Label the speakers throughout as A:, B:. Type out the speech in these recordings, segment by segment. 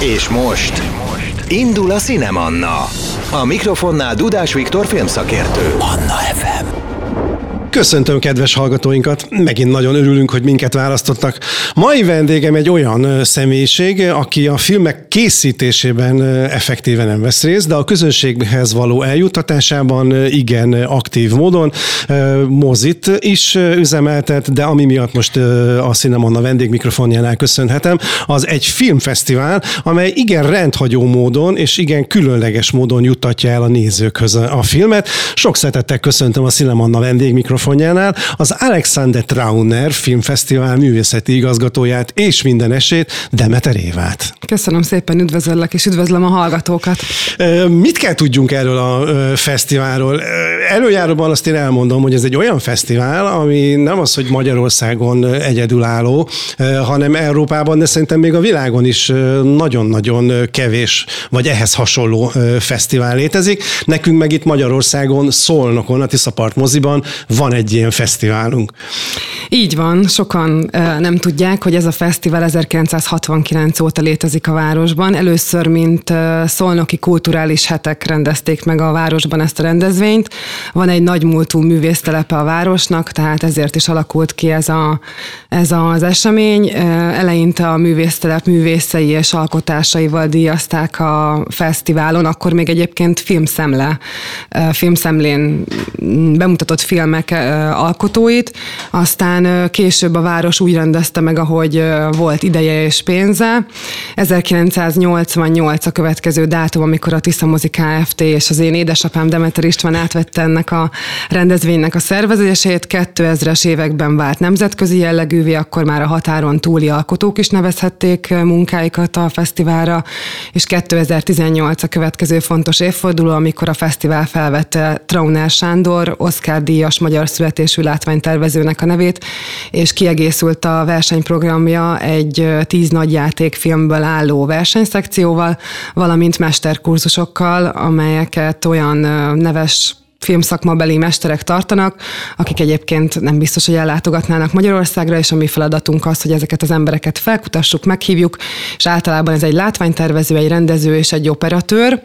A: És most indul a Cinemanna. A mikrofonnál Dudás Viktor filmszakértő. Anna FM.
B: Köszöntöm kedves hallgatóinkat, megint nagyon örülünk, hogy minket választottak. Mai vendégem egy olyan személyiség, aki a filmek készítésében effektíven nem vesz részt, de a közönséghez való eljutatásában igen aktív módon mozit is üzemeltet, de ami miatt most a Cinemonna vendég mikrofonjánál köszönhetem, az egy filmfesztivál, amely igen rendhagyó módon és igen különleges módon juttatja el a nézőkhöz a filmet. Sok szeretettel köszöntöm a Cinemonna vendég mikrofonjánál az Alexander Trauner Filmfesztivál művészeti igazgatóját és minden esét, Demeter Évát.
C: Köszönöm szépen, üdvözöllek, és üdvözlöm a hallgatókat.
B: Mit kell tudjunk erről a fesztiválról? Előjáróban azt én elmondom, hogy ez egy olyan fesztivál, ami nem az, hogy Magyarországon egyedülálló, hanem Európában, de szerintem még a világon is nagyon-nagyon kevés, vagy ehhez hasonló fesztivál létezik. Nekünk meg itt Magyarországon, Szolnokon, a Tiszapart moziban van van egy ilyen fesztiválunk.
C: Így van, sokan nem tudják, hogy ez a fesztivál 1969 óta létezik a városban. Először, mint szolnoki kulturális hetek rendezték meg a városban ezt a rendezvényt. Van egy nagy múltú művésztelepe a városnak, tehát ezért is alakult ki ez, a, ez az esemény. Eleinte a művésztelep művészei és alkotásaival díjazták a fesztiválon, akkor még egyébként filmszemle, filmszemlén bemutatott filmek alkotóit, aztán később a város úgy rendezte meg, ahogy volt ideje és pénze. 1988 a következő dátum, amikor a Tisza Mozi Kft. és az én édesapám Demeter István átvette ennek a rendezvénynek a szervezését. 2000-es években vált nemzetközi jellegűvé, akkor már a határon túli alkotók is nevezhették munkáikat a fesztiválra, és 2018 a következő fontos évforduló, amikor a fesztivál felvette Trauner Sándor, Oscar díjas magyar születésű látványtervezőnek a nevét, és kiegészült a versenyprogramja egy tíz nagy játékfilmből álló versenyszekcióval, valamint mesterkurzusokkal, amelyeket olyan neves filmszakmabeli mesterek tartanak, akik egyébként nem biztos, hogy ellátogatnának Magyarországra, és a mi feladatunk az, hogy ezeket az embereket felkutassuk, meghívjuk, és általában ez egy látványtervező, egy rendező és egy operatőr.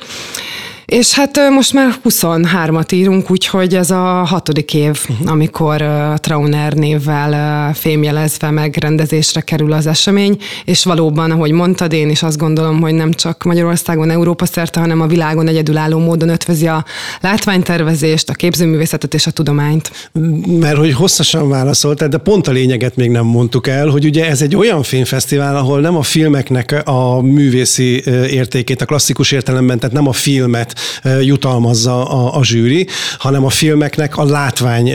C: És hát most már 23-at írunk, úgyhogy ez a hatodik év, amikor Trauner névvel fémjelezve megrendezésre kerül az esemény, és valóban, ahogy mondtad, én is azt gondolom, hogy nem csak Magyarországon, Európa szerte, hanem a világon egyedülálló módon ötvözi a látványtervezést, a képzőművészetet és a tudományt.
B: Mert hogy hosszasan válaszoltál, de pont a lényeget még nem mondtuk el, hogy ugye ez egy olyan filmfesztivál, ahol nem a filmeknek a művészi értékét, a klasszikus értelemben, tehát nem a filmet jutalmazza a, a zsűri, hanem a filmeknek a látvány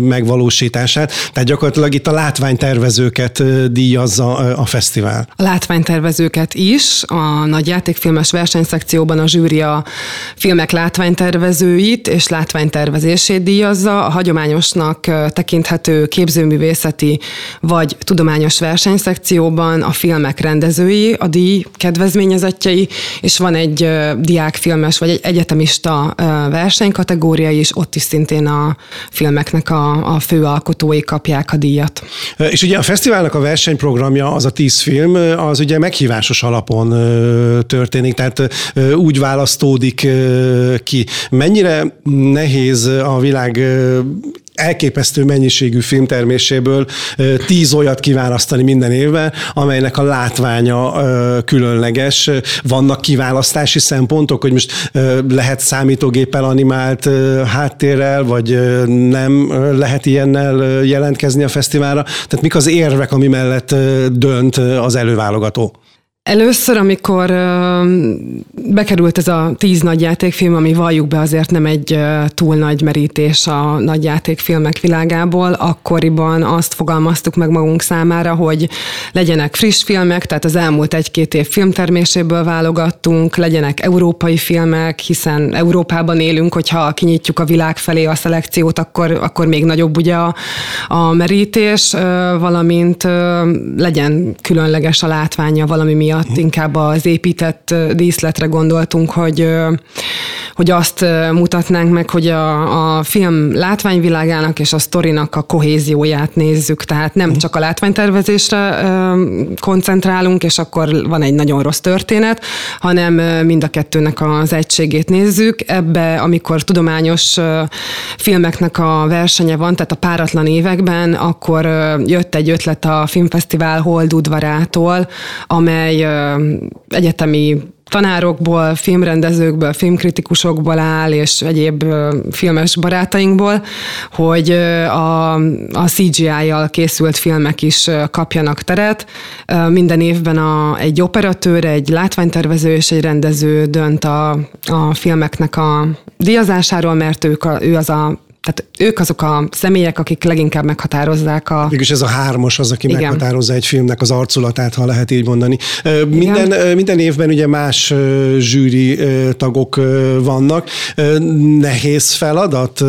B: megvalósítását. Tehát gyakorlatilag itt a látványtervezőket díjazza a fesztivál.
C: A látványtervezőket is, a nagy játékfilmes versenyszekcióban a zsűri a filmek látványtervezőit és látványtervezését díjazza, a hagyományosnak tekinthető képzőművészeti vagy tudományos versenyszekcióban a filmek rendezői, a díj kedvezményezettjei, és van egy diákfilmes vagy egy egyetemista versenykategória is, ott is szintén a filmeknek a, a fő alkotói kapják a díjat.
B: És ugye a fesztiválnak a versenyprogramja, az a tíz film, az ugye meghívásos alapon történik, tehát úgy választódik ki. Mennyire nehéz a világ elképesztő mennyiségű filmterméséből tíz olyat kiválasztani minden évben, amelynek a látványa különleges. Vannak kiválasztási szempontok, hogy most lehet számítógéppel animált háttérrel, vagy nem lehet ilyennel jelentkezni a fesztiválra. Tehát mik az érvek, ami mellett dönt az előválogató?
C: Először, amikor bekerült ez a tíz nagy játékfilm, ami valljuk be azért nem egy túl nagy merítés a nagy játékfilmek világából, akkoriban azt fogalmaztuk meg magunk számára, hogy legyenek friss filmek, tehát az elmúlt egy-két év filmterméséből válogattunk, legyenek európai filmek, hiszen Európában élünk, hogyha kinyitjuk a világ felé a szelekciót, akkor, akkor még nagyobb ugye a, a merítés, valamint legyen különleges a látványa valami miatt miatt inkább az épített díszletre gondoltunk, hogy, hogy azt mutatnánk meg, hogy a, a film látványvilágának és a sztorinak a kohézióját nézzük, tehát nem csak a látványtervezésre koncentrálunk, és akkor van egy nagyon rossz történet, hanem mind a kettőnek az egységét nézzük. Ebbe, amikor tudományos filmeknek a versenye van, tehát a páratlan években, akkor jött egy ötlet a Filmfesztivál Hold udvarától, amely egyetemi tanárokból, filmrendezőkből, filmkritikusokból áll, és egyéb filmes barátainkból, hogy a, a CGI-jal készült filmek is kapjanak teret. Minden évben a, egy operatőr, egy látványtervező és egy rendező dönt a, a filmeknek a díjazásáról, mert ők a, ő az a tehát ők azok a személyek, akik leginkább meghatározzák a...
B: Mégis ez a hármas az, aki Igen. meghatározza egy filmnek az arculatát, ha lehet így mondani. Minden, minden évben ugye más zsűri tagok vannak. Nehéz feladat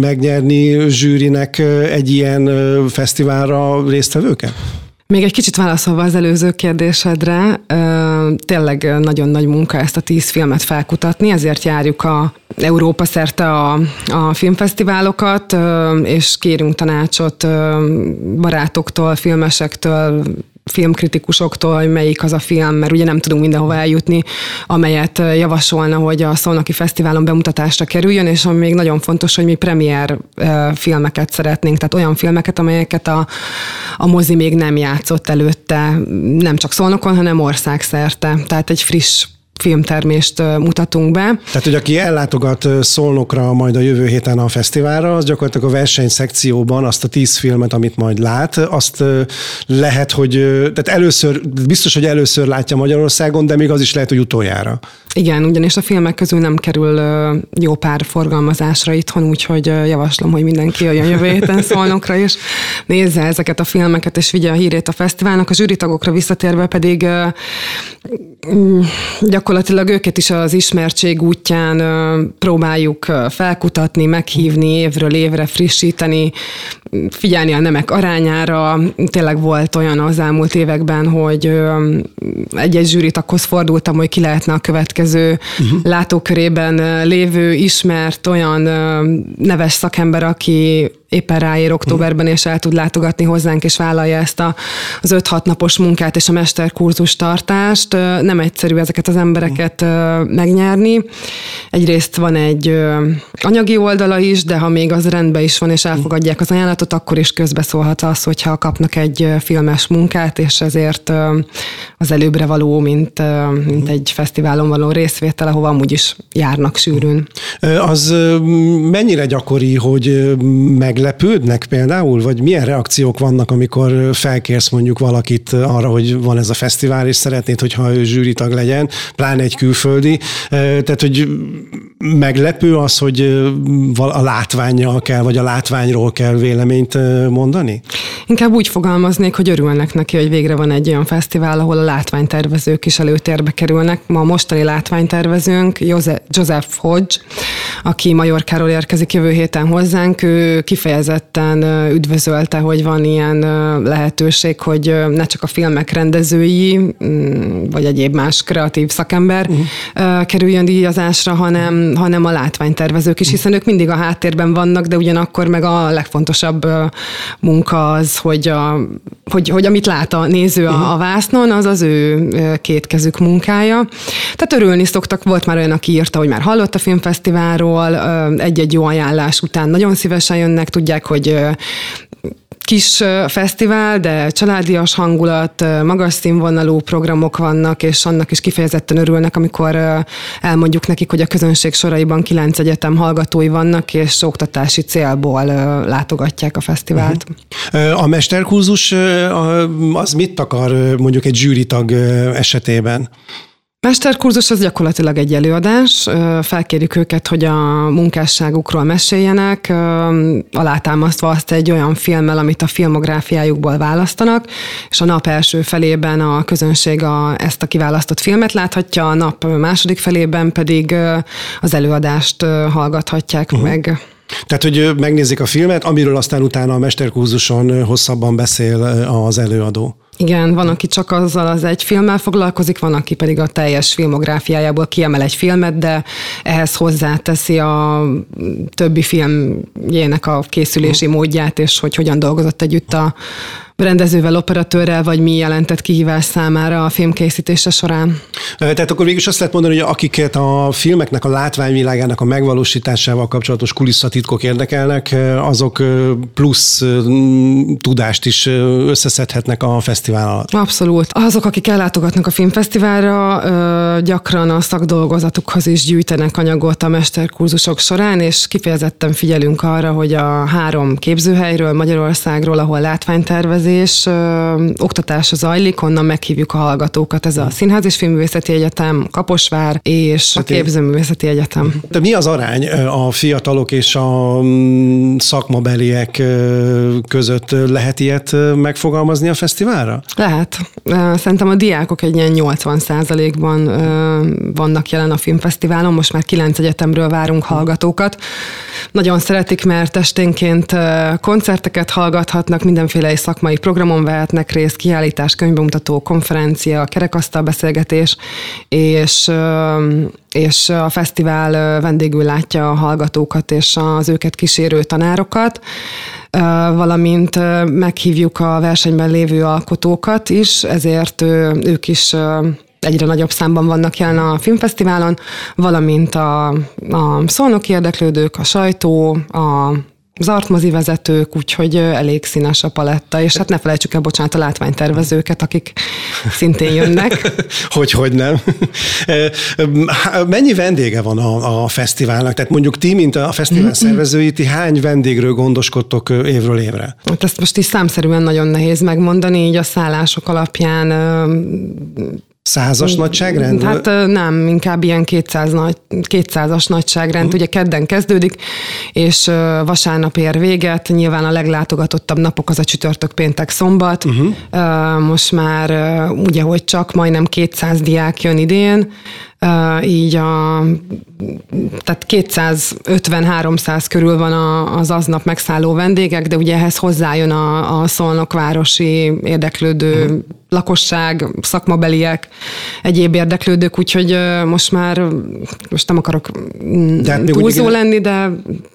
B: megnyerni zsűrinek egy ilyen fesztiválra résztvevőket?
C: Még egy kicsit válaszolva az előző kérdésedre, tényleg nagyon nagy munka ezt a tíz filmet felkutatni, ezért járjuk a Európa szerte a, a filmfesztiválokat, és kérünk tanácsot barátoktól, filmesektől, filmkritikusoktól, hogy melyik az a film, mert ugye nem tudunk mindenhova eljutni, amelyet javasolna, hogy a Szolnoki Fesztiválon bemutatásra kerüljön, és ami még nagyon fontos, hogy mi premier filmeket szeretnénk, tehát olyan filmeket, amelyeket a, a mozi még nem játszott előtte, nem csak Szolnokon, hanem országszerte. Tehát egy friss filmtermést mutatunk be.
B: Tehát, hogy aki ellátogat Szolnokra majd a jövő héten a fesztiválra, az gyakorlatilag a versenyszekcióban azt a tíz filmet, amit majd lát, azt lehet, hogy tehát először, biztos, hogy először látja Magyarországon, de még az is lehet, hogy utoljára.
C: Igen, ugyanis a filmek közül nem kerül jó pár forgalmazásra itthon, úgyhogy javaslom, hogy mindenki jöjjön jövő héten Szolnokra, és nézze ezeket a filmeket, és vigye a hírét a fesztiválnak. A zsűritagokra visszatérve pedig mm, gyakorlatilag őket is az ismertség útján próbáljuk felkutatni, meghívni, évről évre frissíteni, figyelni a nemek arányára. Tényleg volt olyan az elmúlt években, hogy egy-egy zsűritaghoz fordultam, hogy ki lehetne a következő uh-huh. látókörében lévő, ismert olyan neves szakember, aki éppen ráér októberben, és el tud látogatni hozzánk, és vállalja ezt a, az 5-6 napos munkát és a mesterkurzus tartást. Nem egyszerű ezeket az embereket megnyerni. Egyrészt van egy anyagi oldala is, de ha még az rendben is van, és elfogadják az ajánlatot, akkor is közbeszólhat az, hogyha kapnak egy filmes munkát, és ezért az előbbre való, mint, mint egy fesztiválon való részvétel, ahova amúgy is járnak sűrűn.
B: Az mennyire gyakori, hogy meg meglepődnek például, vagy milyen reakciók vannak, amikor felkérsz mondjuk valakit arra, hogy van ez a fesztivál, és szeretnéd, hogyha ő zsűritag legyen, pláne egy külföldi. Tehát, hogy meglepő az, hogy a látványjal kell, vagy a látványról kell véleményt mondani?
C: Inkább úgy fogalmaznék, hogy örülnek neki, hogy végre van egy olyan fesztivál, ahol a látványtervezők is előtérbe kerülnek. Ma a mostani látványtervezőnk Joseph Hodge, aki Majorkáról érkezik jövő héten hozzánk, ő kifejezetten üdvözölte, hogy van ilyen lehetőség, hogy ne csak a filmek rendezői, mm, vagy egyéb más kreatív szakember uh-huh. kerüljön díjazásra, hanem, hanem a látványtervezők is, hiszen ők mindig a háttérben vannak, de ugyanakkor meg a legfontosabb munka az, hogy, a, hogy, hogy amit lát a néző a, uh-huh. a vásznon, az az ő kétkezük munkája. Tehát örülni szoktak, volt már olyan, aki írta, hogy már hallott a filmfesztiválról, egy-egy jó ajánlás után nagyon szívesen jönnek, tudják, hogy kis fesztivál, de családias hangulat, magas színvonalú programok vannak, és annak is kifejezetten örülnek, amikor elmondjuk nekik, hogy a közönség soraiban kilenc egyetem hallgatói vannak, és oktatási célból látogatják a fesztivált.
B: A mesterkurzus az mit akar mondjuk egy zsűritag esetében?
C: Mesterkurzus az gyakorlatilag egy előadás. Felkérjük őket, hogy a munkásságukról meséljenek, alátámasztva azt egy olyan filmmel, amit a filmográfiájukból választanak, és a nap első felében a közönség a, ezt a kiválasztott filmet láthatja, a nap második felében pedig az előadást hallgathatják uh-huh. meg.
B: Tehát, hogy megnézik a filmet, amiről aztán utána a mesterkurzuson hosszabban beszél az előadó.
C: Igen, van, aki csak azzal az egy filmmel foglalkozik, van, aki pedig a teljes filmográfiájából kiemel egy filmet, de ehhez hozzáteszi a többi filmjének a készülési módját, és hogy hogyan dolgozott együtt a rendezővel, operatőrrel, vagy mi jelentett kihívás számára a filmkészítése során.
B: Tehát akkor végül is azt lehet mondani, hogy akiket a filmeknek a látványvilágának a megvalósításával kapcsolatos kulisszatitkok érdekelnek, azok plusz tudást is összeszedhetnek a fesztivál alatt.
C: Abszolút. Azok, akik ellátogatnak a filmfesztiválra, gyakran a szakdolgozatukhoz is gyűjtenek anyagot a mesterkurzusok során, és kifejezetten figyelünk arra, hogy a három képzőhelyről, Magyarországról, ahol látványtervezés, képzés, ö, oktatása zajlik, onnan meghívjuk a hallgatókat. Ez a Színház és Filmművészeti Egyetem, Kaposvár és a hát Képzőművészeti Egyetem.
B: De mi az arány a fiatalok és a mm, szakmabeliek között? Lehet ilyet megfogalmazni a fesztiválra?
C: Lehet. Szerintem a diákok egy ilyen 80 ban vannak jelen a filmfesztiválon, most már kilenc egyetemről várunk hallgatókat. Nagyon szeretik, mert esténként koncerteket hallgathatnak, mindenféle szakmai programon vehetnek részt, kiállítás, könyvbemutató, konferencia, kerekasztal beszélgetés, és és a fesztivál vendégül látja a hallgatókat és az őket kísérő tanárokat, valamint meghívjuk a versenyben lévő alkotókat is, ezért ők is egyre nagyobb számban vannak jelen a filmfesztiválon, valamint a, a szolnoki érdeklődők, a sajtó, a mozi vezetők, úgyhogy elég színes a paletta, és hát ne felejtsük el, bocsánat, a látványtervezőket, akik szintén jönnek.
B: hogy, hogy nem. Mennyi vendége van a, a fesztiválnak? Tehát mondjuk ti, mint a fesztivál mm-hmm. szervezői, ti hány vendégről gondoskodtok évről évre?
C: Hát ezt most is számszerűen nagyon nehéz megmondani, így a szállások alapján
B: Százas nagyságrend?
C: Hát nem, inkább ilyen 200 nagy, 200-as nagyságrend. Uh-huh. Ugye kedden kezdődik, és vasárnap ér véget. Nyilván a leglátogatottabb napok az a csütörtök, péntek, szombat. Uh-huh. Most már ugye, hogy csak majdnem 200 diák jön idén, így a, tehát 250-300 körül van az aznap megszálló vendégek, de ugye ehhez hozzájön a, a szolnokvárosi érdeklődő uh-huh. lakosság, szakmabeliek, egyéb érdeklődők, úgyhogy most már, most nem akarok de túlzó lenni, de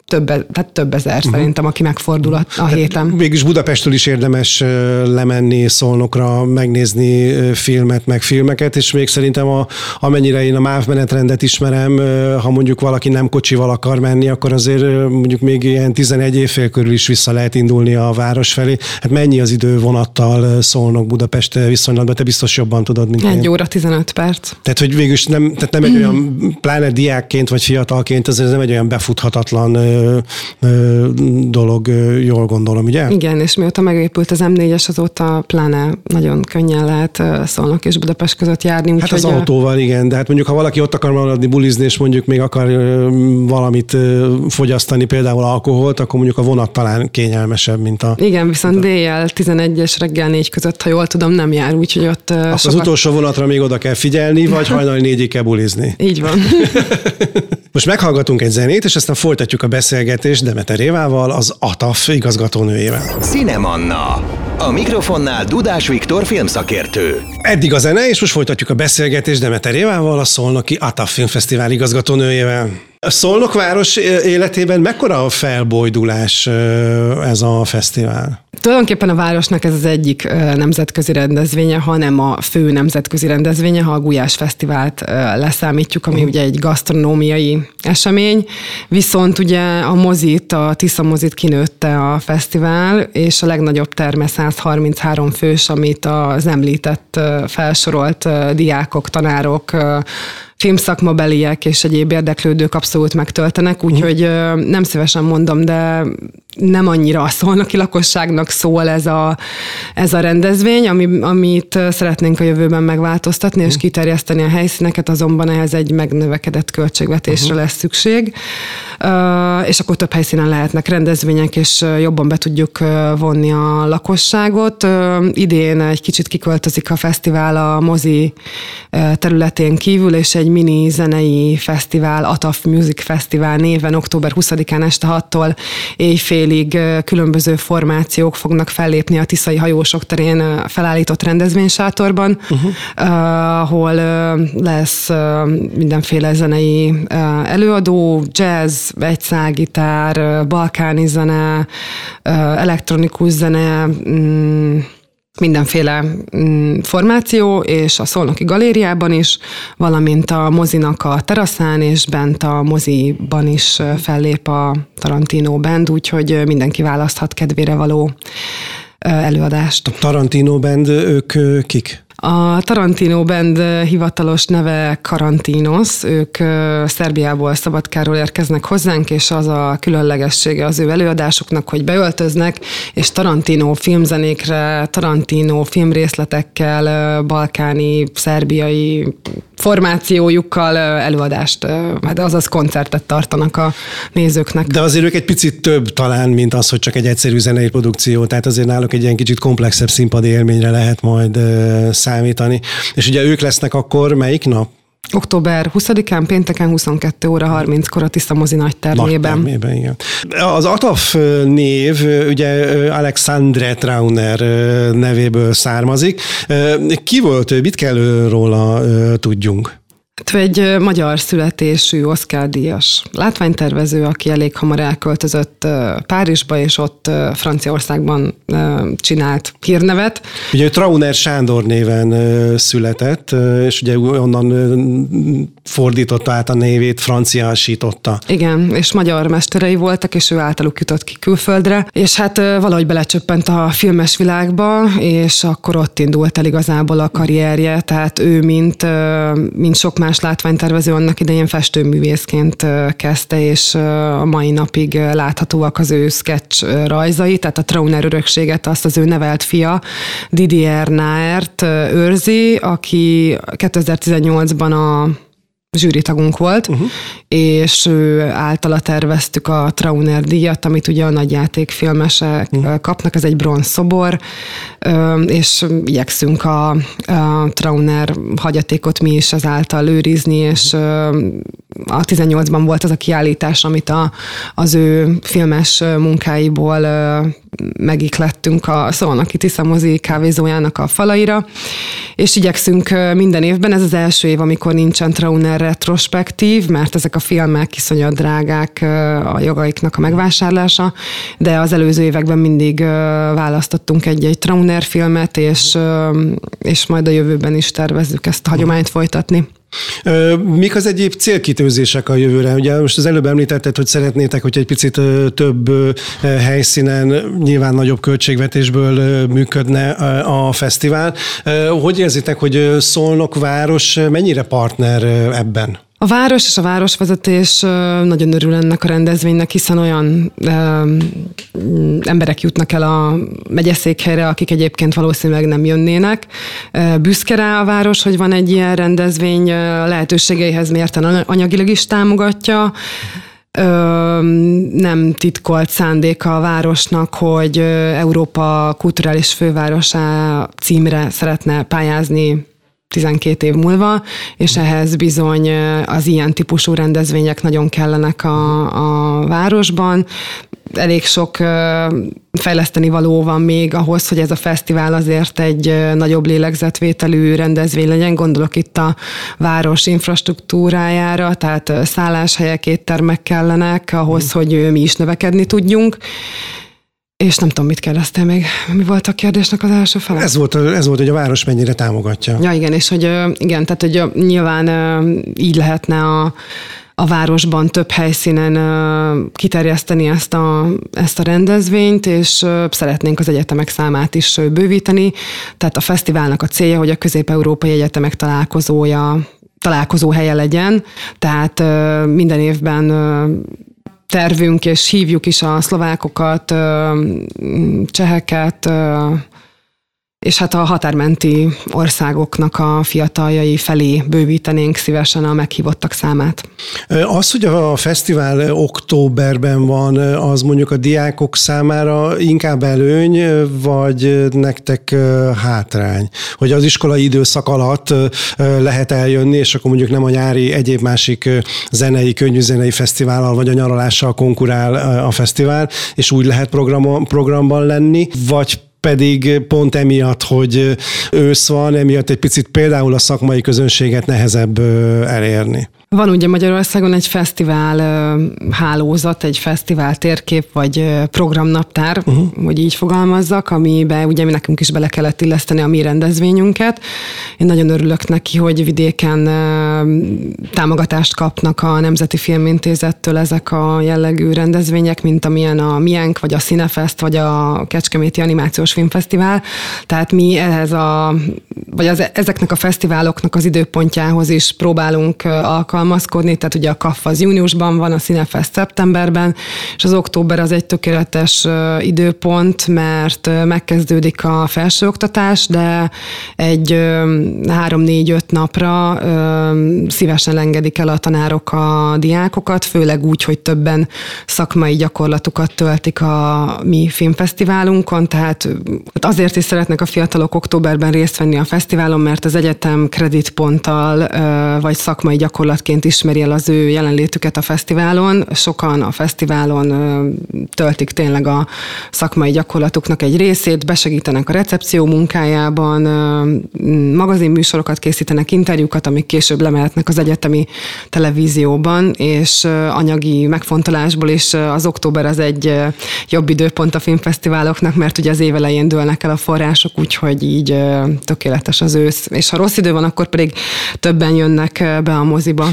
C: több, e- tehát több ezer uh-huh. szerintem, aki megfordul a, a héten.
B: Végülis Budapestről is érdemes lemenni Szolnokra, megnézni filmet, meg filmeket, és még szerintem a, amennyire én a MÁV menetrendet ismerem, ha mondjuk valaki nem kocsival akar menni, akkor azért mondjuk még ilyen 11 évfél körül is vissza lehet indulni a város felé. Hát mennyi az idő vonattal Szolnok Budapest viszonylatban? Te biztos jobban tudod, mint
C: Egy én. óra 15 perc.
B: Tehát, hogy végülis nem, tehát nem egy olyan, pláne diákként vagy fiatalként, ez nem egy olyan befuthatatlan dolog, jól gondolom, ugye?
C: Igen, és mióta megépült az M4-es, azóta pláne nagyon könnyen lehet Szolnok és Budapest között járni.
B: Hát az autóval, igen, de hát mondjuk ha valaki ott akar maradni bulizni, és mondjuk még akar valamit fogyasztani, például alkoholt, akkor mondjuk a vonat talán kényelmesebb, mint a...
C: Igen, viszont déjjel 11 és reggel 4 között, ha jól tudom, nem jár, úgyhogy ott
B: sokat... Az utolsó vonatra még oda kell figyelni, vagy hajnali négyig kell bulizni.
C: Így van.
B: Most meghallgatunk egy zenét, és aztán folytatjuk a beszélgetést Demeter Évával, az ATAF igazgatónőjével.
A: Cinemanna. A mikrofonnál Dudás Viktor filmszakértő.
B: Eddig a zene, és most folytatjuk a beszélgetést Demeter Évával, a Szolnoki ATAF Filmfesztivál igazgatónőjével. A Szolnok város életében mekkora a felbojdulás ez a fesztivál?
C: Tulajdonképpen a városnak ez az egyik nemzetközi rendezvénye, hanem a fő nemzetközi rendezvénye, ha a Gulyás Fesztivált leszámítjuk, ami uh. ugye egy gasztronómiai esemény. Viszont ugye a mozit, a Tisza mozit kinőtte a fesztivál, és a legnagyobb terme 133 fős, amit az említett felsorolt diákok, tanárok, filmszakmabeliek és egyéb érdeklődők abszolút megtöltenek, úgyhogy nem szívesen mondom, de nem annyira a szolnoki lakosságnak szól ez a, ez a rendezvény, ami, amit szeretnénk a jövőben megváltoztatni uh-huh. és kiterjeszteni a helyszíneket, azonban ehhez egy megnövekedett költségvetésre uh-huh. lesz szükség, uh, és akkor több helyszínen lehetnek rendezvények, és jobban be tudjuk vonni a lakosságot. Uh, idén egy kicsit kiköltözik a fesztivál a mozi területén kívül, és egy mini zenei fesztivál, ATAF Music Festival néven október 20-án este 6-tól éjfél félig különböző formációk fognak fellépni a Tiszai hajósok terén felállított rendezvénysátorban, uh-huh. ahol lesz mindenféle zenei előadó, jazz, egyszágitár, balkáni zene, elektronikus zene, mm, mindenféle mm, formáció, és a Szolnoki Galériában is, valamint a mozinak a teraszán, és bent a moziban is fellép a Tarantino Band, úgyhogy mindenki választhat kedvére való előadást.
B: A Tarantino Band, ők kik?
C: A Tarantino Band hivatalos neve Karantinos, ők Szerbiából, Szabadkáról érkeznek hozzánk, és az a különlegessége az ő előadásuknak, hogy beöltöznek, és Tarantino filmzenékre, Tarantino filmrészletekkel, balkáni, szerbiai formációjukkal előadást, hát azaz koncertet tartanak a nézőknek.
B: De azért ők egy picit több talán, mint az, hogy csak egy egyszerű zenei produkció, tehát azért náluk egy ilyen kicsit komplexebb színpadi élményre lehet majd számítani. És ugye ők lesznek akkor melyik nap?
C: Október 20-án, pénteken 22 óra 30-kor a Tiszta Mozi nagy termében.
B: Nagy termében, igen. Az ATAF név ugye Alexandre Trauner nevéből származik. Ki volt ő? Mit kell róla tudjunk?
C: Ő egy magyar születésű Oscar díjas látványtervező, aki elég hamar elköltözött Párizsba, és ott Franciaországban csinált hírnevet.
B: Ugye Trauner Sándor néven született, és ugye onnan fordította át a névét, franciásította.
C: Igen, és magyar mesterei voltak, és ő általuk jutott ki külföldre, és hát valahogy belecsöppent a filmes világba, és akkor ott indult el igazából a karrierje, tehát ő, mint, mint sok más látványtervező annak idején festőművészként kezdte, és a mai napig láthatóak az ő sketch rajzai, tehát a Trauner örökséget azt az ő nevelt fia, Didier Naert őrzi, aki 2018-ban a zsűritagunk volt, uh-huh. és ő általa terveztük a Trauner díjat, amit ugye a nagyjátékfilmesek uh-huh. kapnak, ez egy bronz szobor, és igyekszünk a, a Trauner hagyatékot mi is ezáltal őrizni, és a 18-ban volt az a kiállítás, amit a, az ő filmes munkáiból megiklettünk a Szolnoki Tiszamozi kávézójának a falaira, és igyekszünk minden évben, ez az első év, amikor nincsen Trauner retrospektív, mert ezek a filmek iszonyat drágák a jogaiknak a megvásárlása, de az előző években mindig választottunk egy-egy Trauner filmet, és, és majd a jövőben is tervezzük ezt a hagyományt folytatni.
B: Mik az egyéb célkitőzések a jövőre? Ugye most az előbb említetted, hogy szeretnétek, hogy egy picit több helyszínen, nyilván nagyobb költségvetésből működne a fesztivál. Hogy érzitek, hogy Szolnok város mennyire partner ebben?
C: A város és a városvezetés nagyon örül ennek a rendezvénynek, hiszen olyan ö, emberek jutnak el a megyeszékhelyre, akik egyébként valószínűleg nem jönnének. Büszke rá a város, hogy van egy ilyen rendezvény, lehetőségeihez mérten anyagilag is támogatja. Ö, nem titkolt szándéka a városnak, hogy Európa kulturális fővárosa címre szeretne pályázni 12 év múlva, és ehhez bizony az ilyen típusú rendezvények nagyon kellenek a, a városban. Elég sok fejleszteni való van még ahhoz, hogy ez a fesztivál azért egy nagyobb lélegzetvételű rendezvény legyen. Gondolok itt a város infrastruktúrájára, tehát szálláshelyek, éttermek kellenek ahhoz, hogy mi is növekedni tudjunk. És nem tudom, mit kérdeztél még. Mi volt a kérdésnek az első fele?
B: Ez volt, ez volt, hogy a város mennyire támogatja.
C: Ja, igen, és hogy igen, tehát hogy nyilván így lehetne a, a városban több helyszínen kiterjeszteni ezt a, ezt a rendezvényt, és szeretnénk az egyetemek számát is bővíteni. Tehát a fesztiválnak a célja, hogy a közép-európai egyetemek találkozója találkozó helye legyen, tehát minden évben tervünk, és hívjuk is a szlovákokat, cseheket, és hát a határmenti országoknak a fiataljai felé bővítenénk szívesen a meghívottak számát.
B: Az, hogy a fesztivál októberben van, az mondjuk a diákok számára inkább előny, vagy nektek hátrány? Hogy az iskolai időszak alatt lehet eljönni, és akkor mondjuk nem a nyári egyéb másik zenei, könnyűzenei fesztivállal, vagy a nyaralással konkurál a fesztivál, és úgy lehet program, programban lenni, vagy pedig pont emiatt, hogy ősz van, emiatt egy picit például a szakmai közönséget nehezebb elérni.
C: Van ugye Magyarországon egy fesztivál hálózat, egy fesztivál térkép, vagy programnaptár, uh-huh. hogy így fogalmazzak, amiben ugye mi nekünk is bele kellett illeszteni a mi rendezvényünket. Én nagyon örülök neki, hogy vidéken támogatást kapnak a Nemzeti Filmintézettől ezek a jellegű rendezvények, mint amilyen a Mienk, vagy a Cinefest, vagy a Kecskeméti Animációs Filmfesztivál. Tehát mi ehhez a, vagy az, ezeknek a fesztiváloknak az időpontjához is próbálunk alkalmazni, alkalmazkodni, tehát ugye a KAF az júniusban van, a Cinefest szeptemberben, és az október az egy tökéletes időpont, mert megkezdődik a felsőoktatás, de egy három-négy-öt napra szívesen engedik el a tanárok a diákokat, főleg úgy, hogy többen szakmai gyakorlatukat töltik a mi filmfesztiválunkon, tehát azért is szeretnek a fiatalok októberben részt venni a fesztiválon, mert az egyetem kreditponttal vagy szakmai gyakorlatként vendégként ismeri el az ő jelenlétüket a fesztiválon. Sokan a fesztiválon töltik tényleg a szakmai gyakorlatuknak egy részét, besegítenek a recepció munkájában, magazinműsorokat készítenek, interjúkat, amik később lemehetnek az egyetemi televízióban, és anyagi megfontolásból is az október az egy jobb időpont a filmfesztiváloknak, mert ugye az évelején dőlnek el a források, úgyhogy így tökéletes az ősz. És ha rossz idő van, akkor pedig többen jönnek be a moziba.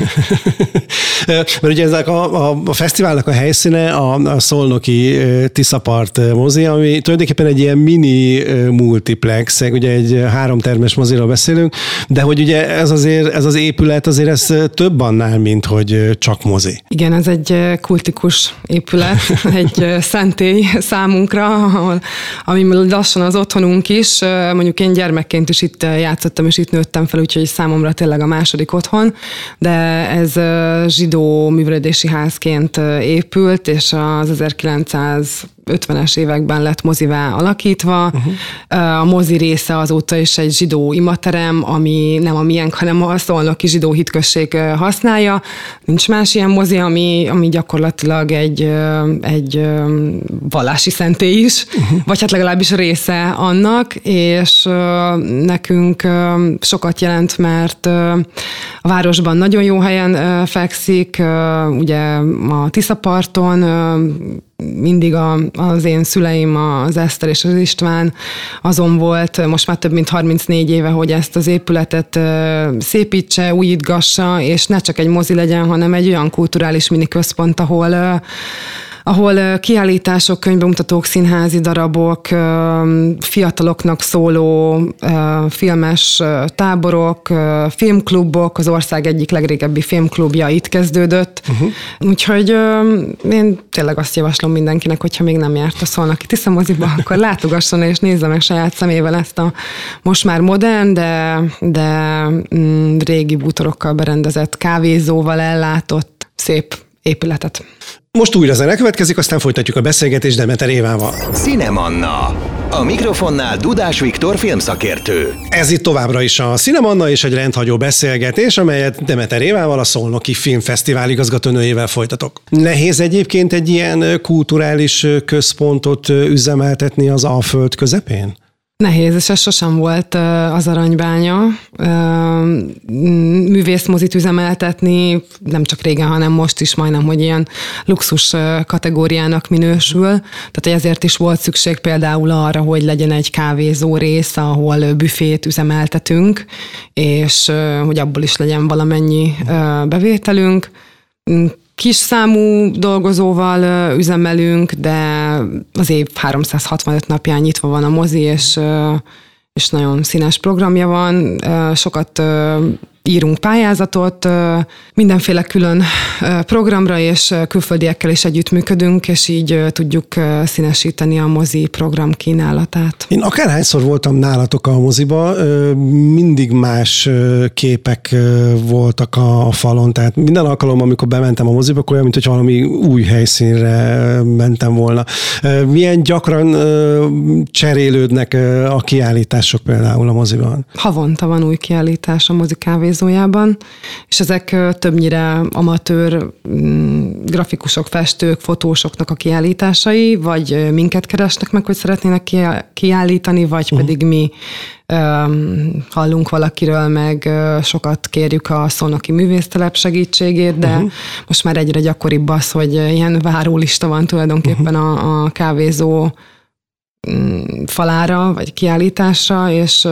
B: Mert ugye ezek a, a, a fesztiválnak a helyszíne a, a Szolnoki Tiszapart mozi, ami tulajdonképpen egy ilyen mini multiplex, ugye egy háromtermes moziról beszélünk, de hogy ugye ez azért, ez az épület azért ez több annál, mint hogy csak mozi.
C: Igen, ez egy kultikus épület, egy szentély számunkra, ami lassan az otthonunk is. Mondjuk én gyermekként is itt játszottam, és itt nőttem fel, úgyhogy számomra tényleg a második otthon, de ez zsidó művelődési házként épült, és az 1900 50-es években lett mozivá alakítva. Uh-huh. A mozi része azóta is egy zsidó imaterem, ami nem a miénk, hanem a szolnoki zsidó hitközség használja. Nincs más ilyen mozi, ami, ami gyakorlatilag egy, egy vallási szentély is, uh-huh. vagy hát legalábbis része annak, és nekünk sokat jelent, mert a városban nagyon jó helyen fekszik, ugye a Tiszaparton, mindig a, az én szüleim, az Eszter és az István azon volt, most már több mint 34 éve, hogy ezt az épületet szépítse, újítgassa, és ne csak egy mozi legyen, hanem egy olyan kulturális mini központ, ahol ahol kiállítások, könyvbemutatók, színházi darabok, fiataloknak szóló filmes táborok, filmklubok, az ország egyik legrégebbi filmklubja itt kezdődött. Uh-huh. Úgyhogy én tényleg azt javaslom mindenkinek, hogyha még nem járt a Szolnoki Tiszamoziba, akkor látogasson és nézze meg saját szemével ezt a most már modern, de, de mm, régi bútorokkal berendezett kávézóval ellátott szép épületet.
B: Most újra zene következik, aztán folytatjuk a beszélgetést Demeter Évával.
A: Cinemanna. A mikrofonnál Dudás Viktor filmszakértő.
B: Ez itt továbbra is a Cinemanna és egy rendhagyó beszélgetés, amelyet Demeter Évával, a Szolnoki Filmfesztivál igazgatónőjével folytatok. Nehéz egyébként egy ilyen kulturális központot üzemeltetni az Alföld közepén?
C: Nehéz, és ez sosem volt az aranybánya. Művészmozit üzemeltetni, nem csak régen, hanem most is majdnem, hogy ilyen luxus kategóriának minősül. Tehát ezért is volt szükség például arra, hogy legyen egy kávézó rész, ahol büfét üzemeltetünk, és hogy abból is legyen valamennyi bevételünk kis számú dolgozóval üzemelünk, de az év 365 napján nyitva van a mozi, és, és nagyon színes programja van. Sokat írunk pályázatot, mindenféle külön programra és külföldiekkel is együttműködünk, és így tudjuk színesíteni a mozi program kínálatát.
B: Én akárhányszor voltam nálatok a moziba, mindig más képek voltak a falon, tehát minden alkalommal, amikor bementem a moziba, olyan, mint hogy valami új helyszínre mentem volna. Milyen gyakran cserélődnek a kiállítások például a moziban?
C: Havonta van új kiállítás a mozi kávézójában, és ezek többnyire amatőr mm, grafikusok, festők, fotósoknak a kiállításai, vagy minket keresnek meg, hogy szeretnének kiállítani, vagy uh-huh. pedig mi hallunk valakiről, meg sokat kérjük a szónoki művésztelep segítségét, de uh-huh. most már egyre gyakoribb az, hogy ilyen várólista van tulajdonképpen uh-huh. a, a kávézó falára, vagy kiállításra, és,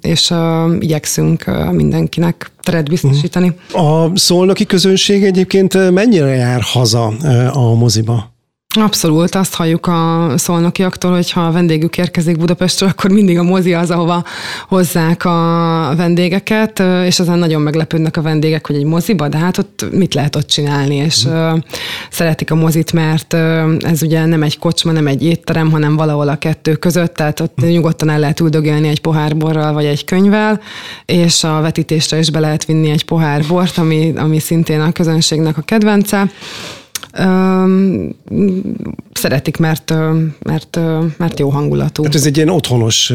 C: és igyekszünk mindenkinek teret biztosítani.
B: A szolnoki közönség egyébként mennyire jár haza a moziba?
C: Abszolút, azt halljuk a szolnokiaktól, hogy ha a vendégük érkezik Budapestről, akkor mindig a mozi az, ahova hozzák a vendégeket, és ezen nagyon meglepődnek a vendégek, hogy egy moziba, de hát ott mit lehet ott csinálni, és mm. szeretik a mozit, mert ez ugye nem egy kocsma, nem egy étterem, hanem valahol a kettő között, tehát ott mm. nyugodtan el lehet üldögélni egy pohár borral, vagy egy könyvvel, és a vetítésre is be lehet vinni egy pohár bort, ami, ami szintén a közönségnek a kedvence szeretik, mert, mert, mert jó hangulatú.
B: Hát ez egy ilyen otthonos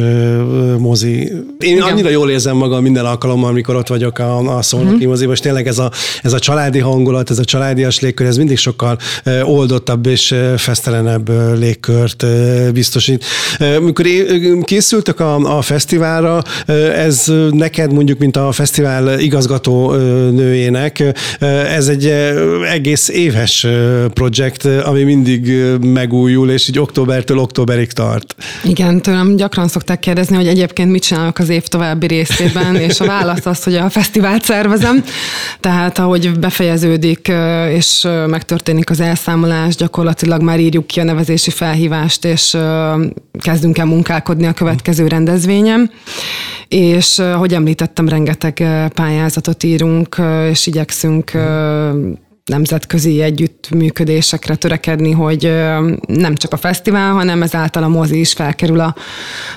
B: mozi. Én Igen. annyira jól érzem magam minden alkalommal, amikor ott vagyok a, a szolnoki mm-hmm. moziban, és tényleg ez a, ez a családi hangulat, ez a családias légkör, ez mindig sokkal oldottabb és fesztelenebb légkört biztosít. Mikor készültek a, a fesztiválra, ez neked mondjuk, mint a fesztivál igazgató nőjének, ez egy egész éves projekt, ami mindig megújul, és így októbertől októberig tart.
C: Igen, tőlem gyakran szokták kérdezni, hogy egyébként mit csinálok az év további részében, és a válasz az, hogy a fesztivált szervezem. Tehát ahogy befejeződik, és megtörténik az elszámolás, gyakorlatilag már írjuk ki a nevezési felhívást, és kezdünk el munkálkodni a következő rendezvényem. És ahogy említettem, rengeteg pályázatot írunk, és igyekszünk nemzetközi együttműködésekre törekedni, hogy nem csak a fesztivál, hanem ezáltal a mozi is felkerül a,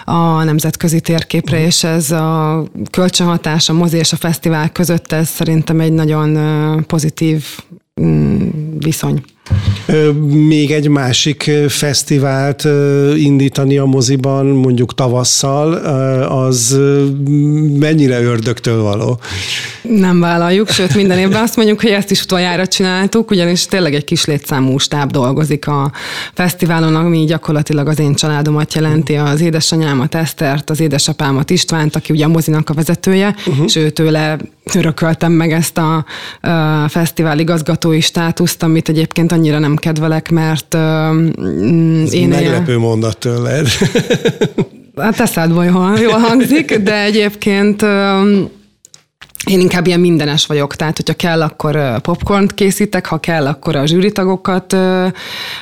C: a nemzetközi térképre, és ez a kölcsönhatás a mozi és a fesztivál között, ez szerintem egy nagyon pozitív mm, viszony.
B: Még egy másik fesztivált indítani a moziban, mondjuk tavasszal, az mennyire ördögtől való?
C: Nem vállaljuk, sőt minden évben azt mondjuk, hogy ezt is utoljára csináltuk, ugyanis tényleg egy kis létszámú stáb dolgozik a fesztiválon, ami gyakorlatilag az én családomat jelenti, az édesanyámat, Esztert, az édesapámat Istvánt, aki ugye a mozinak a vezetője, uh-huh. és őtőle örököltem meg ezt a, a fesztivál igazgatói státuszt, amit egyébként annyira nem kedvelek, mert
B: Ez én... Meglepő ilyen... mondat tőled.
C: hát eszádból jól, jól hangzik, de egyébként én inkább ilyen mindenes vagyok, tehát hogyha kell, akkor popcornt készítek, ha kell, akkor a zsűritagokat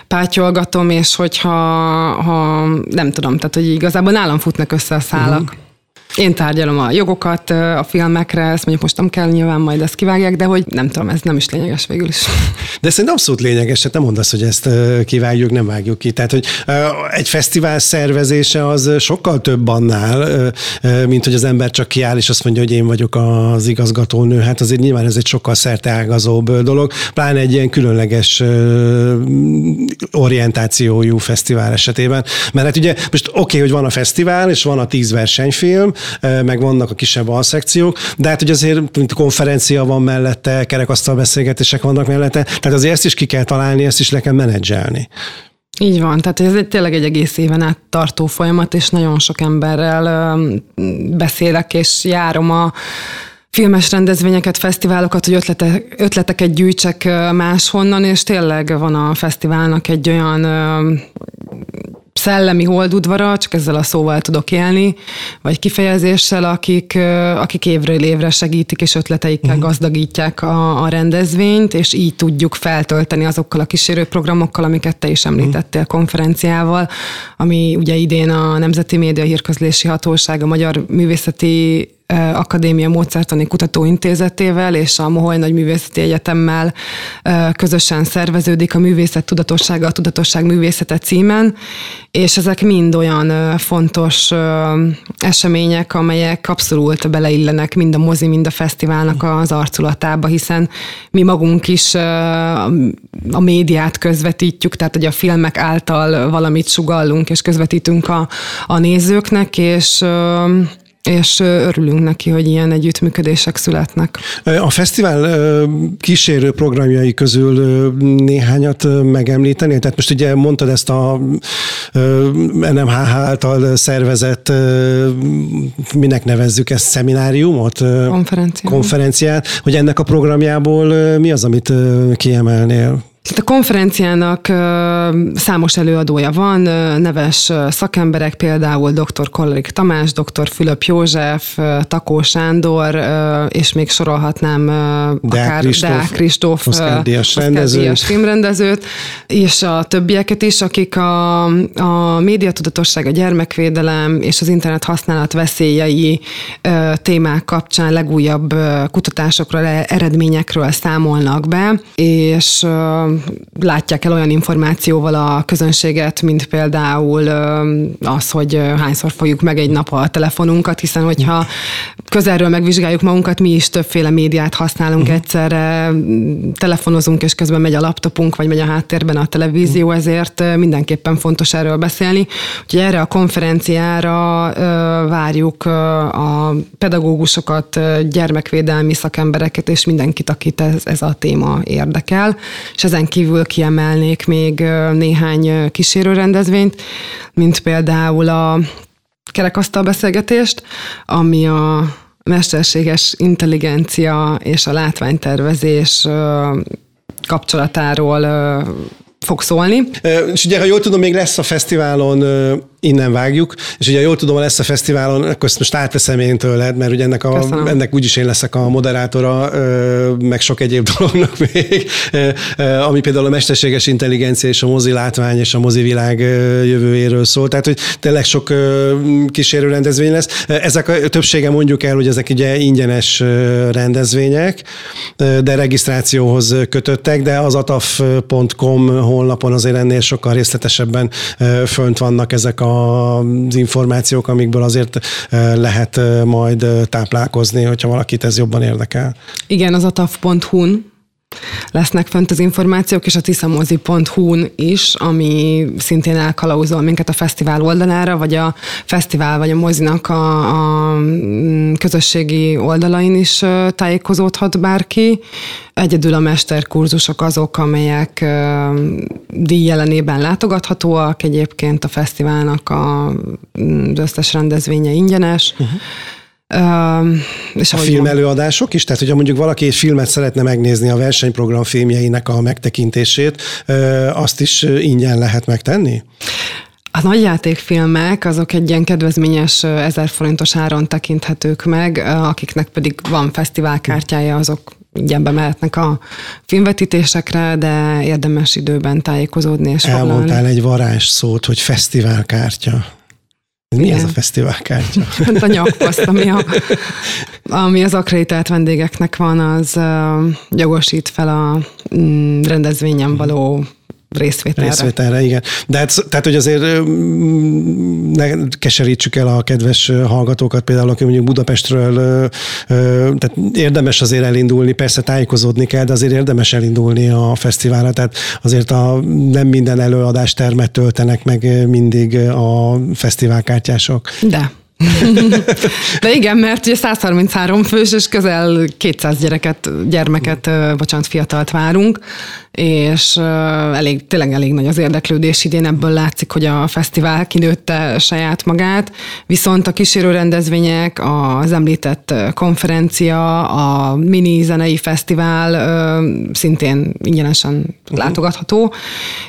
C: pátyolgatom, és hogyha ha, nem tudom, tehát hogy igazából nálam futnak össze a szálak. Uh-huh. Én tárgyalom a jogokat a filmekre, ezt mondjuk most nem kell, nyilván majd ezt kivágják, de hogy nem tudom, ez nem is lényeges végül is.
B: De szerintem abszolút lényeges, hát nem mondasz, hogy ezt kivágjuk, nem vágjuk ki. Tehát, hogy egy fesztivál szervezése az sokkal több annál, mint hogy az ember csak kiáll, és azt mondja, hogy én vagyok az igazgatónő. Hát azért nyilván ez egy sokkal szerteágazóbb dolog, pláne egy ilyen különleges orientációjú fesztivál esetében. Mert hát ugye most oké, okay, hogy van a fesztivál, és van a tíz versenyfilm, meg vannak a kisebb alszekciók, de hát hogy azért mint konferencia van mellette, kerekasztal beszélgetések vannak mellette, tehát azért ezt is ki kell találni, ezt is le kell menedzselni.
C: Így van, tehát ez egy, tényleg egy egész éven át tartó folyamat, és nagyon sok emberrel beszélek, és járom a filmes rendezvényeket, fesztiválokat, hogy ötletek, ötleteket gyűjtsek máshonnan, és tényleg van a fesztiválnak egy olyan szellemi holdudvara, csak ezzel a szóval tudok élni, vagy kifejezéssel, akik, akik évről évre segítik, és ötleteikkel uh-huh. gazdagítják a, a rendezvényt, és így tudjuk feltölteni azokkal a kísérőprogramokkal, amiket te is említettél uh-huh. konferenciával, ami ugye idén a Nemzeti Média Hírközlési Hatóság, a Magyar Művészeti Akadémia Módszertani Kutatóintézetével és a Moholy Nagy Művészeti Egyetemmel közösen szerveződik a Művészet Tudatossága, a Tudatosság Művészete címen, és ezek mind olyan fontos események, amelyek abszolút beleillenek mind a mozi, mind a fesztiválnak az arculatába, hiszen mi magunk is a médiát közvetítjük, tehát hogy a filmek által valamit sugallunk és közvetítünk a, a nézőknek, és és örülünk neki, hogy ilyen együttműködések születnek.
B: A fesztivál kísérő programjai közül néhányat megemlíteni? Tehát most ugye mondtad ezt a NMHH által szervezett, minek nevezzük ezt, szemináriumot?
C: Konferenciát.
B: Konferenciát, hogy ennek a programjából mi az, amit kiemelnél?
C: A konferenciának számos előadója van, neves szakemberek, például dr. Kollerik Tamás, dr. Fülöp József, Takó Sándor, és még sorolhatnám
B: akár Deák
C: Kristóf,
B: Oszkár Díjas
C: filmrendezőt, és a többieket is, akik a, a médiatudatosság, a gyermekvédelem és az internet használat veszélyei témák kapcsán legújabb kutatásokról, eredményekről számolnak be, és látják el olyan információval a közönséget, mint például az, hogy hányszor fogjuk meg egy nap a telefonunkat, hiszen hogyha közelről megvizsgáljuk magunkat, mi is többféle médiát használunk uh-huh. egyszerre, telefonozunk, és közben megy a laptopunk, vagy megy a háttérben a televízió, uh-huh. ezért mindenképpen fontos erről beszélni. Úgyhogy erre a konferenciára várjuk a pedagógusokat, gyermekvédelmi szakembereket, és mindenkit, akit ez, ez a téma érdekel. És ezen ezen kívül kiemelnék még néhány kísérő rendezvényt, mint például a kerekasztal beszélgetést, ami a mesterséges intelligencia és a látványtervezés kapcsolatáról fog szólni.
B: És ugye, ha jól tudom, még lesz a fesztiválon innen vágjuk, és ugye jól tudom, lesz a fesztiválon, akkor ezt most átveszem én tőled, mert ugye ennek, a, ennek úgyis én leszek a moderátora, meg sok egyéb dolognak még, ami például a mesterséges intelligencia és a mozi látvány és a mozi világ jövőjéről szól. Tehát, hogy tényleg sok kísérő rendezvény lesz. Ezek a többsége mondjuk el, hogy ezek ugye ingyenes rendezvények, de regisztrációhoz kötöttek, de az ataf.com honlapon azért ennél sokkal részletesebben fönt vannak ezek a az információk, amikből azért lehet majd táplálkozni, hogyha valakit ez jobban érdekel.
C: Igen, az ataf.hu-n lesznek fönt az információk, és a tiszamozi.hu-n is, ami szintén elkalauzol minket a fesztivál oldalára, vagy a fesztivál, vagy a mozinak a, a mm, közösségi oldalain is tájékozódhat bárki. Egyedül a mesterkurzusok azok, amelyek díjjelenében látogathatóak, egyébként a fesztiválnak a, mm, az összes rendezvénye ingyenes. Uh-huh
B: Uh, és a film előadások is? Tehát, hogyha mondjuk valaki egy filmet szeretne megnézni a versenyprogram filmjeinek a megtekintését, azt is ingyen lehet megtenni?
C: A nagyjátékfilmek azok egy ilyen kedvezményes 1000 forintos áron tekinthetők meg, akiknek pedig van fesztiválkártyája, azok ingyen bemehetnek a filmvetítésekre, de érdemes időben tájékozódni és
B: Elmondtál foglalni. egy varázs szót, hogy fesztiválkártya. Mi Igen. ez a fesztiválkártya?
C: Hát a nyakpaszt, ami, a, ami az akreditált vendégeknek van, az uh, jogosít fel a mm, rendezvényen való részvételre.
B: Részvételre, igen. De hát, tehát, hogy azért ne keserítsük el a kedves hallgatókat, például, aki mondjuk Budapestről, tehát érdemes azért elindulni, persze tájékozódni kell, de azért érdemes elindulni a fesztiválra, tehát azért a, nem minden előadás termet töltenek meg mindig a fesztiválkártyások.
C: De. De igen, mert ugye 133 fős, és közel 200 gyereket, gyermeket, bocsánat, fiatalt várunk, és elég, tényleg elég nagy az érdeklődés idén, ebből látszik, hogy a fesztivál kinőtte saját magát, viszont a kísérő rendezvények, az említett konferencia, a mini zenei fesztivál szintén ingyenesen uh-huh. látogatható,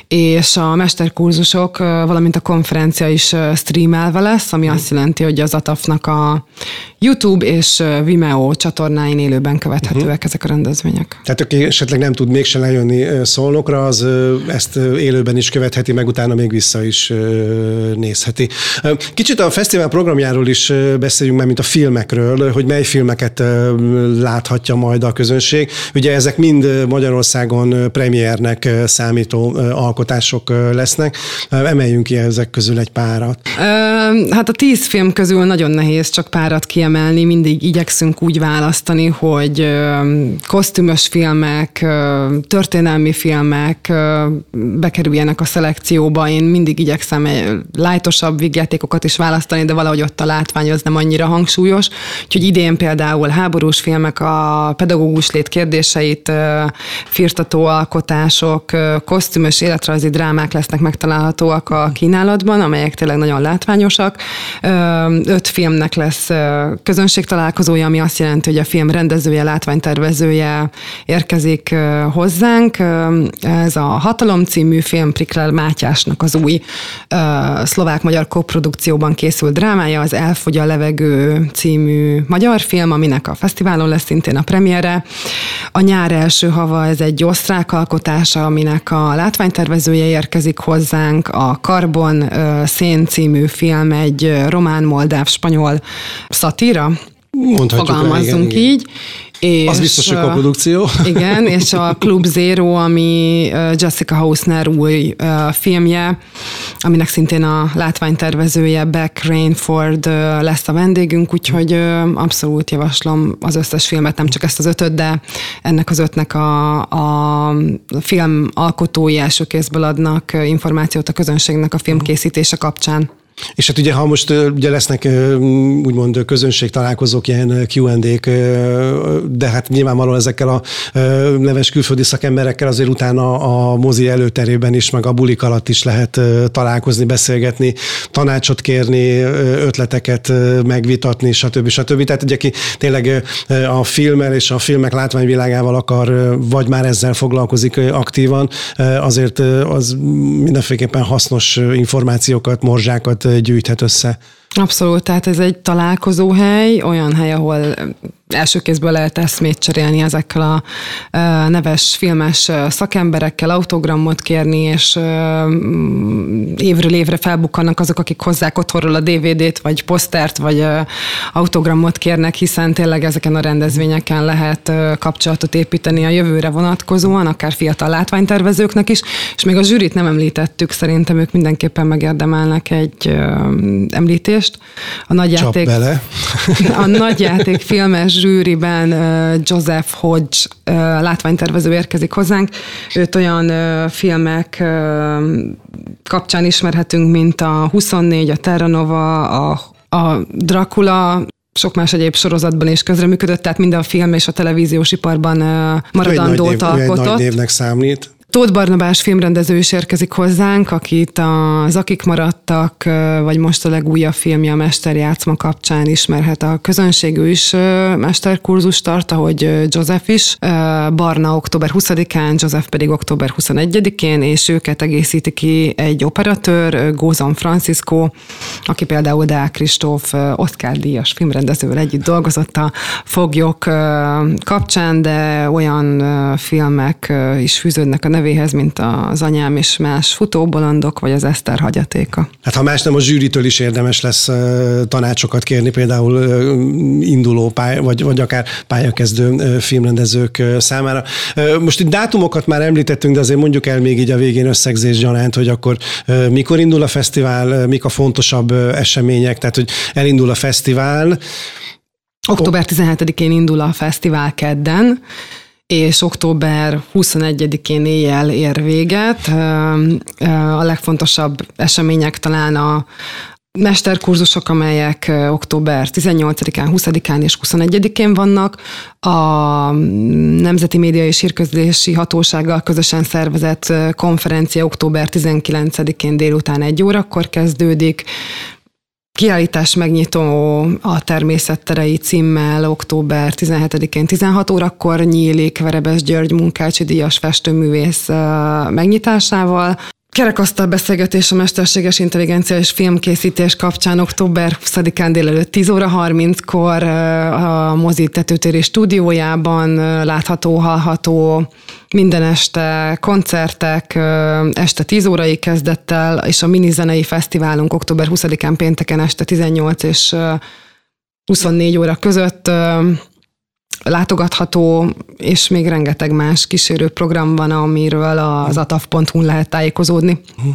C: és a mesterkurzusok, valamint a konferencia is streamelve lesz, ami azt jelenti, hogy ugye az ATAF-nak a YouTube és Vimeo csatornáin élőben követhetőek uh-huh. ezek a rendezvények.
B: Tehát aki esetleg nem tud mégsem lejönni szolnokra, az ezt élőben is követheti, meg utána még vissza is nézheti. Kicsit a fesztivál programjáról is beszéljünk már, mint a filmekről, hogy mely filmeket láthatja majd a közönség. Ugye ezek mind Magyarországon premiernek számító alkotások lesznek. Emeljünk ki ezek közül egy párat.
C: Hát a tíz film közül nagyon nehéz csak párat kiemelni. Mindig igyekszünk úgy választani, hogy kosztümös filmek, történelmi filmek bekerüljenek a szelekcióba. Én mindig igyekszem lájtosabb vígjátékokat is választani, de valahogy ott a látvány az nem annyira hangsúlyos. Úgyhogy idén például háborús filmek, a pedagógus lét kérdéseit firtató alkotások, kosztümös életrajzi drámák lesznek megtalálhatóak a kínálatban, amelyek tényleg nagyon látványosak. Öt filmnek lesz közönségtalálkozója, ami azt jelenti, hogy a film rendezője, látványtervezője érkezik hozzánk. Ez a Hatalom című film Priklel Mátyásnak az új szlovák-magyar koprodukcióban készült drámája, az Elfogy a levegő című magyar film, aminek a fesztiválon lesz szintén a premiere. A nyár első hava, ez egy osztrák alkotása, aminek a látványtervezője érkezik hozzánk. A Karbon Szén című film egy román-moldáv-spanyol szatíra,
B: Mondhatjuk
C: fogalmazzunk igen, így.
B: És, az biztos, hogy a produkció.
C: Igen, és a Club Zero, ami Jessica Hausner új filmje, aminek szintén a látványtervezője Beck Rainford lesz a vendégünk, úgyhogy abszolút javaslom az összes filmet, nem csak ezt az ötöt, de ennek az ötnek a, a film alkotói első kézből adnak információt a közönségnek a filmkészítése kapcsán.
B: És hát ugye, ha most ugye lesznek úgymond közönség találkozók, ilyen Q&A-k, de hát nyilvánvalóan ezekkel a neves külföldi szakemberekkel azért utána a mozi előterében is, meg a bulik alatt is lehet találkozni, beszélgetni, tanácsot kérni, ötleteket megvitatni, stb. stb. Tehát ugye aki tényleg a filmmel és a filmek látványvilágával akar, vagy már ezzel foglalkozik aktívan, azért az mindenféleképpen hasznos információkat, morzsákat gyűjthet össze.
C: Abszolút, tehát ez egy találkozóhely, olyan hely, ahol első kézből lehet eszmét cserélni ezekkel a neves filmes szakemberekkel, autogramot kérni, és évről évre felbukkannak azok, akik hozzák otthonról a DVD-t, vagy posztert, vagy autogramot kérnek, hiszen tényleg ezeken a rendezvényeken lehet kapcsolatot építeni a jövőre vonatkozóan, akár fiatal látványtervezőknek is, és még a zsűrit nem említettük, szerintem ők mindenképpen megérdemelnek egy említést.
B: A nagyjáték, bele.
C: a nagyjáték filmes zsűriben Joseph Hodge látványtervező érkezik hozzánk. Őt olyan filmek kapcsán ismerhetünk, mint a 24, a Terra Nova, a, a Dracula, sok más egyéb sorozatban is közreműködött, tehát minden a film és a televíziós iparban maradandót alkotott. Egy
B: nagy névnek számít.
C: Tóth Barnabás filmrendező is érkezik hozzánk, akit az Akik maradtak, vagy most a legújabb filmje a Mesterjátszma kapcsán ismerhet a közönség, ő is mesterkurzus tart, ahogy Joseph is. Barna október 20-án, Joseph pedig október 21-én, és őket egészíti ki egy operatőr, Gózan Francisco, aki például Deák Kristóf Oscar díjas filmrendezővel együtt dolgozott a Foglyok kapcsán, de olyan filmek is fűződnek a nevéhez, mint az anyám és más futóbolondok, vagy az Eszter hagyatéka.
B: Hát ha más nem, a zsűritől is érdemes lesz tanácsokat kérni, például induló pálya, vagy, vagy akár pályakezdő filmrendezők számára. Most itt dátumokat már említettünk, de azért mondjuk el még így a végén összegzés gyanánt, hogy akkor mikor indul a fesztivál, mik a fontosabb események, tehát hogy elindul a fesztivál,
C: Október 17-én indul a fesztivál kedden, és október 21-én éjjel ér véget. A legfontosabb események talán a, mesterkurzusok, amelyek október 18-án, 20-án és 21-én vannak. A Nemzeti Média és Hírközlési Hatósággal közösen szervezett konferencia október 19-én délután egy órakor kezdődik. Kiállítás megnyitó a természetterei címmel október 17-én 16 órakor nyílik Verebes György munkácsi díjas festőművész megnyitásával. Kerekasztal beszélgetés a mesterséges intelligencia és filmkészítés kapcsán október 20-án délelőtt 10 óra 30-kor a mozi tetőtéri stúdiójában látható, hallható minden este koncertek, este 10 órai kezdettel, és a mini zenei fesztiválunk október 20-án pénteken este 18 és 24 óra között látogatható, és még rengeteg más kísérő program van, amiről az ataf.hu lehet tájékozódni. Uh-huh.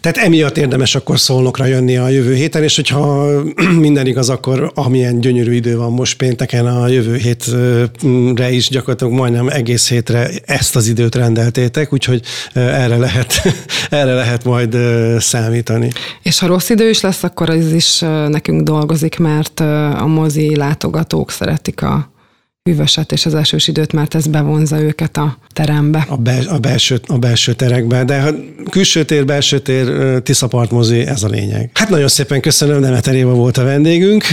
B: Tehát emiatt érdemes akkor szolnokra jönni a jövő héten, és hogyha minden igaz, akkor amilyen gyönyörű idő van most pénteken, a jövő hétre is gyakorlatilag majdnem egész hétre ezt az időt rendeltétek, úgyhogy erre lehet, erre lehet majd számítani.
C: És ha rossz idő is lesz, akkor ez is nekünk dolgozik, mert a mozi látogatók szeretik a hűvöset és az esős időt, mert ez bevonza őket a terembe.
B: A, bel, a, belső, a belső terekbe, de ha külső tér, belső tér, Tiszapartmozi, ez a lényeg. Hát nagyon szépen köszönöm, Demeter Éva volt a vendégünk.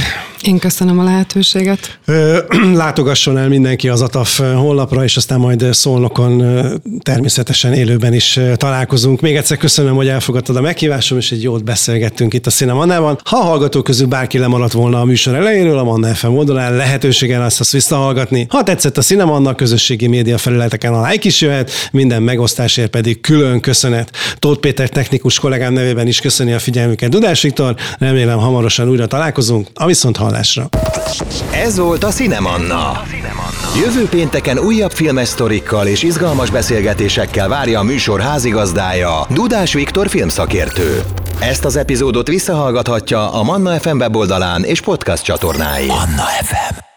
C: Én köszönöm a lehetőséget.
B: Látogasson el mindenki az ATAF honlapra, és aztán majd szólnokon természetesen élőben is találkozunk. Még egyszer köszönöm, hogy elfogadtad a meghívásom, és egy jót beszélgettünk itt a Cinemannában. Ha a hallgatók közül bárki lemaradt volna a műsor elejéről, a Manna FM oldalán lehetősége lesz azt visszahallgatni. Ha tetszett a Cinemanna, közösségi média felületeken a like is jöhet, minden megosztásért pedig külön köszönet. Tóth Péter technikus kollégám nevében is köszöni a figyelmüket Dudás Viktor, remélem hamarosan újra találkozunk, a viszont hallásra.
A: Ez volt a Cinemanna. Jövő pénteken újabb filmes sztorikkal és izgalmas beszélgetésekkel várja a műsor házigazdája, Dudás Viktor filmszakértő. Ezt az epizódot visszahallgathatja a Manna FM weboldalán és podcast csatornáin. Manna FM